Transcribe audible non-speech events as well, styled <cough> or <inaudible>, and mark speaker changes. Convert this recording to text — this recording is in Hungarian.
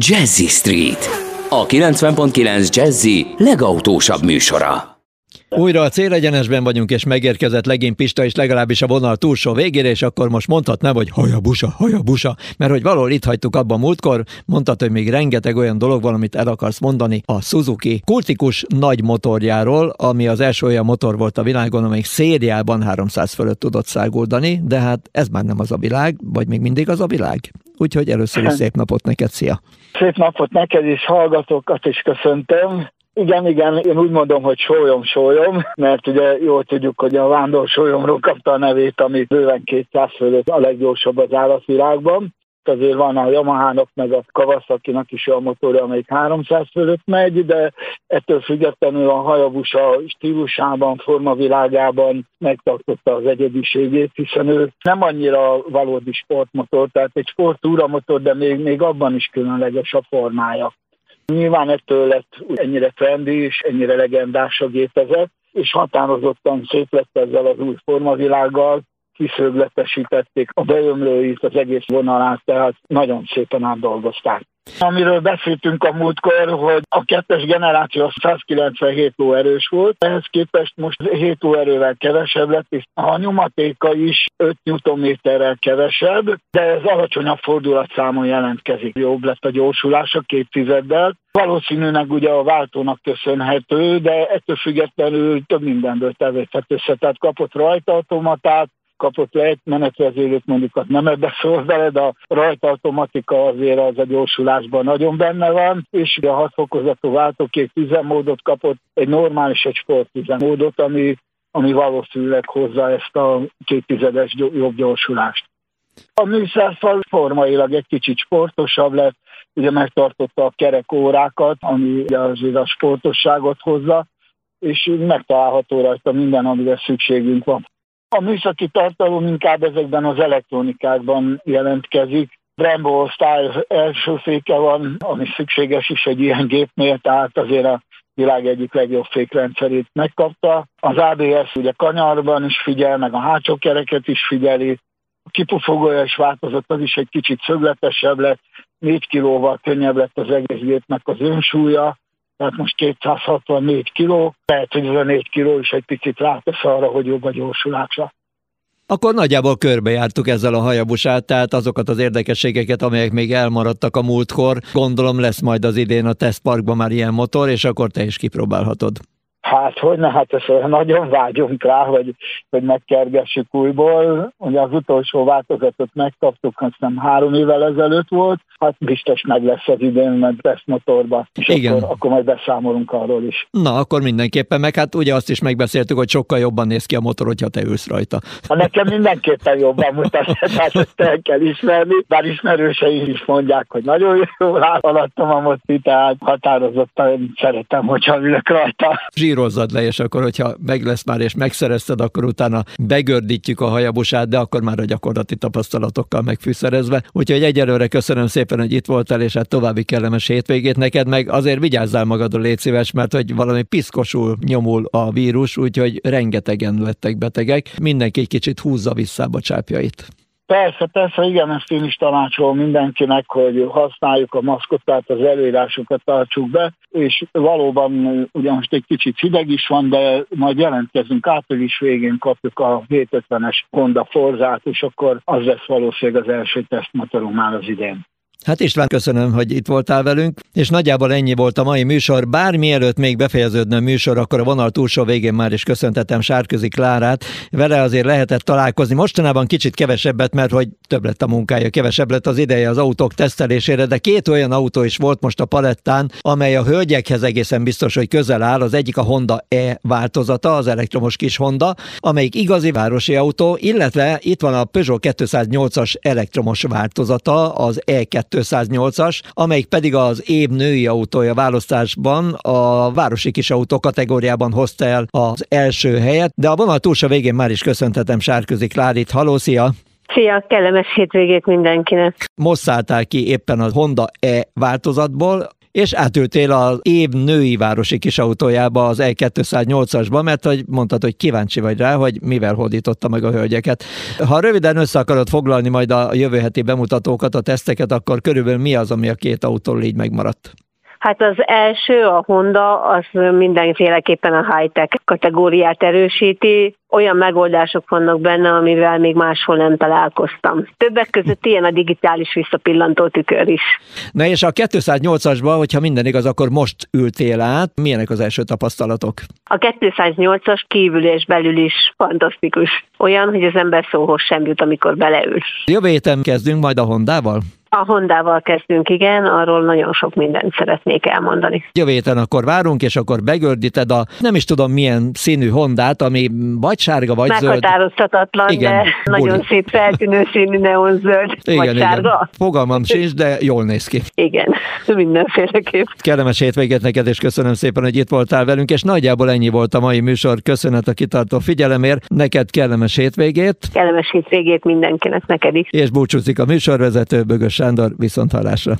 Speaker 1: Jazzy Street, a 90.9 Jazzy legautósabb műsora.
Speaker 2: Újra a célegyenesben vagyunk, és megérkezett legény Pista is legalábbis a vonal túlsó végére, és akkor most mondhatnám, hogy hajabusa, hajabusa, mert hogy valahol itt hagytuk abban múltkor, mondtad, hogy még rengeteg olyan dolog van, amit el akarsz mondani a Suzuki kultikus nagy motorjáról, ami az első olyan motor volt a világon, amelyik szériában 300 fölött tudott száguldani, de hát ez már nem az a világ, vagy még mindig az a világ? Úgyhogy először is szép napot neked, szia!
Speaker 3: Szép napot neked is, hallgatókat is köszöntöm. Igen, igen, én úgy mondom, hogy sólyom, sólyom, mert ugye jól tudjuk, hogy a vándor sólyomról kapta a nevét, ami bőven 200 fölött a leggyorsabb az állatvilágban azért van a Yamahának, meg a Kawasaki-nak is olyan motorja, amelyik 300 fölött megy, de ettől függetlenül a Hayabusa stílusában, formavilágában megtartotta az egyediségét, hiszen ő nem annyira valódi sportmotor, tehát egy sportúramotor, de még, még abban is különleges a formája. Nyilván ettől lett ennyire trendi és ennyire legendás a gépezet, és határozottan szép lett ezzel az új formavilággal, kiszögletesítették a beömlőit, az egész vonalát, tehát nagyon szépen átdolgozták. Amiről beszéltünk a múltkor, hogy a kettes generáció 197 lóerős volt, ehhez képest most 7 lóerővel kevesebb lett, és a nyomatéka is 5 Newtonméterrel kevesebb, de ez alacsonyabb fordulatszámon jelentkezik. Jobb lett a gyorsulása két tizeddel. Valószínűleg ugye a váltónak köszönhető, de ettől függetlenül több mindenből tevett össze. Tehát kapott rajtaautomatát, kapott le egy menetvezérőt, mondjuk az nem ebbe szól vele, de a rajtautomatika azért az a gyorsulásban nagyon benne van, és a hat fokozatú váltókék üzemmódot kapott, egy normális, egy sportüzemmódot, ami, ami valószínűleg hozza ezt a kéttizedes jobb gyorsulást. A műszerfal formailag egy kicsit sportosabb lett, ugye megtartotta a kerek órákat, ami azért a sportosságot hozza, és megtalálható rajta minden, amire szükségünk van. A műszaki tartalom inkább ezekben az elektronikákban jelentkezik. Brembo osztály első féke van, ami szükséges is egy ilyen gépnél, tehát azért a világ egyik legjobb fékrendszerét megkapta. Az ABS ugye kanyarban is figyel, meg a hátsó kereket is figyeli. A kipufogója is változott, az is egy kicsit szögletesebb lett, 4 kilóval könnyebb lett az egész gépnek az önsúlya, tehát most 264 kiló, lehet, hogy ez a 4 kiló is egy picit rátesz arra, hogy jobb a gyorsulása.
Speaker 2: Akkor nagyjából körbejártuk ezzel a hajabusát, tehát azokat az érdekességeket, amelyek még elmaradtak a múltkor. Gondolom lesz majd az idén a tesztparkban már ilyen motor, és akkor te is kipróbálhatod.
Speaker 3: Hát hogy ne, hát ezt nagyon vágyunk rá, hogy, hogy megkergessük újból. Ugye az utolsó változatot megkaptuk, azt nem három évvel ezelőtt volt, hát biztos meg lesz az idén, mert ezt motorba, és Igen. Akkor, akkor majd beszámolunk arról is.
Speaker 2: Na, akkor mindenképpen, meg hát ugye azt is megbeszéltük, hogy sokkal jobban néz ki a motor, hogyha te ülsz rajta.
Speaker 3: Ha nekem mindenképpen jobban mutat, <laughs> hát ezt el kell ismerni, bár ismerőseim is mondják, hogy nagyon jól alattam a moti, tehát határozottan szeretem, hogyha ülök rajta.
Speaker 2: Zsírozzad le, és akkor, hogyha meg lesz már és megszerezted, akkor utána begördítjük a hajabusát, de akkor már a gyakorlati tapasztalatokkal megfűszerezve. Úgyhogy egyelőre köszönöm szépen hogy itt voltál, és hát további kellemes hétvégét neked, meg azért vigyázzál magadra, légy szíves, mert hogy valami piszkosul nyomul a vírus, úgyhogy rengetegen lettek betegek. Mindenki egy kicsit húzza vissza a csápjait.
Speaker 3: Persze, persze, igen, ezt én is tanácsolom mindenkinek, hogy használjuk a maszkot, tehát az előírásokat tartsuk be, és valóban ugye most egy kicsit hideg is van, de majd jelentkezünk, április végén kapjuk a 750-es Honda Forzát, és akkor az lesz valószínűleg az első tesztmotorunk már az idén.
Speaker 2: Hát István, köszönöm, hogy itt voltál velünk, és nagyjából ennyi volt a mai műsor. Bár mielőtt még befejeződne a műsor, akkor a vonal túlsó végén már is köszöntetem Sárközi Klárát. Vele azért lehetett találkozni. Mostanában kicsit kevesebbet, mert hogy több lett a munkája, kevesebb lett az ideje az autók tesztelésére, de két olyan autó is volt most a palettán, amely a hölgyekhez egészen biztos, hogy közel áll. Az egyik a Honda E változata, az elektromos kis Honda, amelyik igazi városi autó, illetve itt van a Peugeot 208-as elektromos változata, az E2 208-as, amelyik pedig az év női autója választásban a városi kis autó kategóriában hozta el az első helyet, de a vonal túlsó végén már is köszöntetem Sárközi Klárit. Haló, szia!
Speaker 4: Szia, kellemes hétvégét mindenkinek!
Speaker 2: Most szálltál ki éppen a Honda E változatból, és átültél az év női városi kisautójába az E208-asba, mert hogy mondtad, hogy kíváncsi vagy rá, hogy mivel hódította meg a hölgyeket. Ha röviden össze akarod foglalni majd a jövő heti bemutatókat, a teszteket, akkor körülbelül mi az, ami a két autól így megmaradt?
Speaker 4: Hát az első, a Honda, az mindenféleképpen a high-tech kategóriát erősíti. Olyan megoldások vannak benne, amivel még máshol nem találkoztam. Többek között ilyen a digitális visszapillantó tükör is.
Speaker 2: Na és a 208-asban, hogyha minden igaz, akkor most ültél át. Milyenek az első tapasztalatok?
Speaker 4: A 208-as kívül és belül is fantasztikus. Olyan, hogy az ember szóhoz sem jut, amikor beleül.
Speaker 2: Jövő héten kezdünk majd a Hondával?
Speaker 4: A Hondával kezdünk, igen, arról nagyon sok mindent szeretnék elmondani.
Speaker 2: Jövő héten akkor várunk, és akkor begördíted a nem is tudom milyen színű Hondát, ami vagy sárga, vagy zöld.
Speaker 4: Meghatározhatatlan, igen, de buli. nagyon szép feltűnő színű neonzöld, igen, vagy igen. sárga.
Speaker 2: Fogalmam sincs, de jól néz ki.
Speaker 4: Igen, mindenféleképp.
Speaker 2: Kellemes hétvégét neked, és köszönöm szépen, hogy itt voltál velünk, és nagyjából ennyi volt a mai műsor. Köszönet a kitartó figyelemért. Neked kellemes hétvégét.
Speaker 4: Kellemes hétvégét mindenkinek, neked is.
Speaker 2: És búcsúzik a műsorvezető Bögös Sándor, viszont hallásra.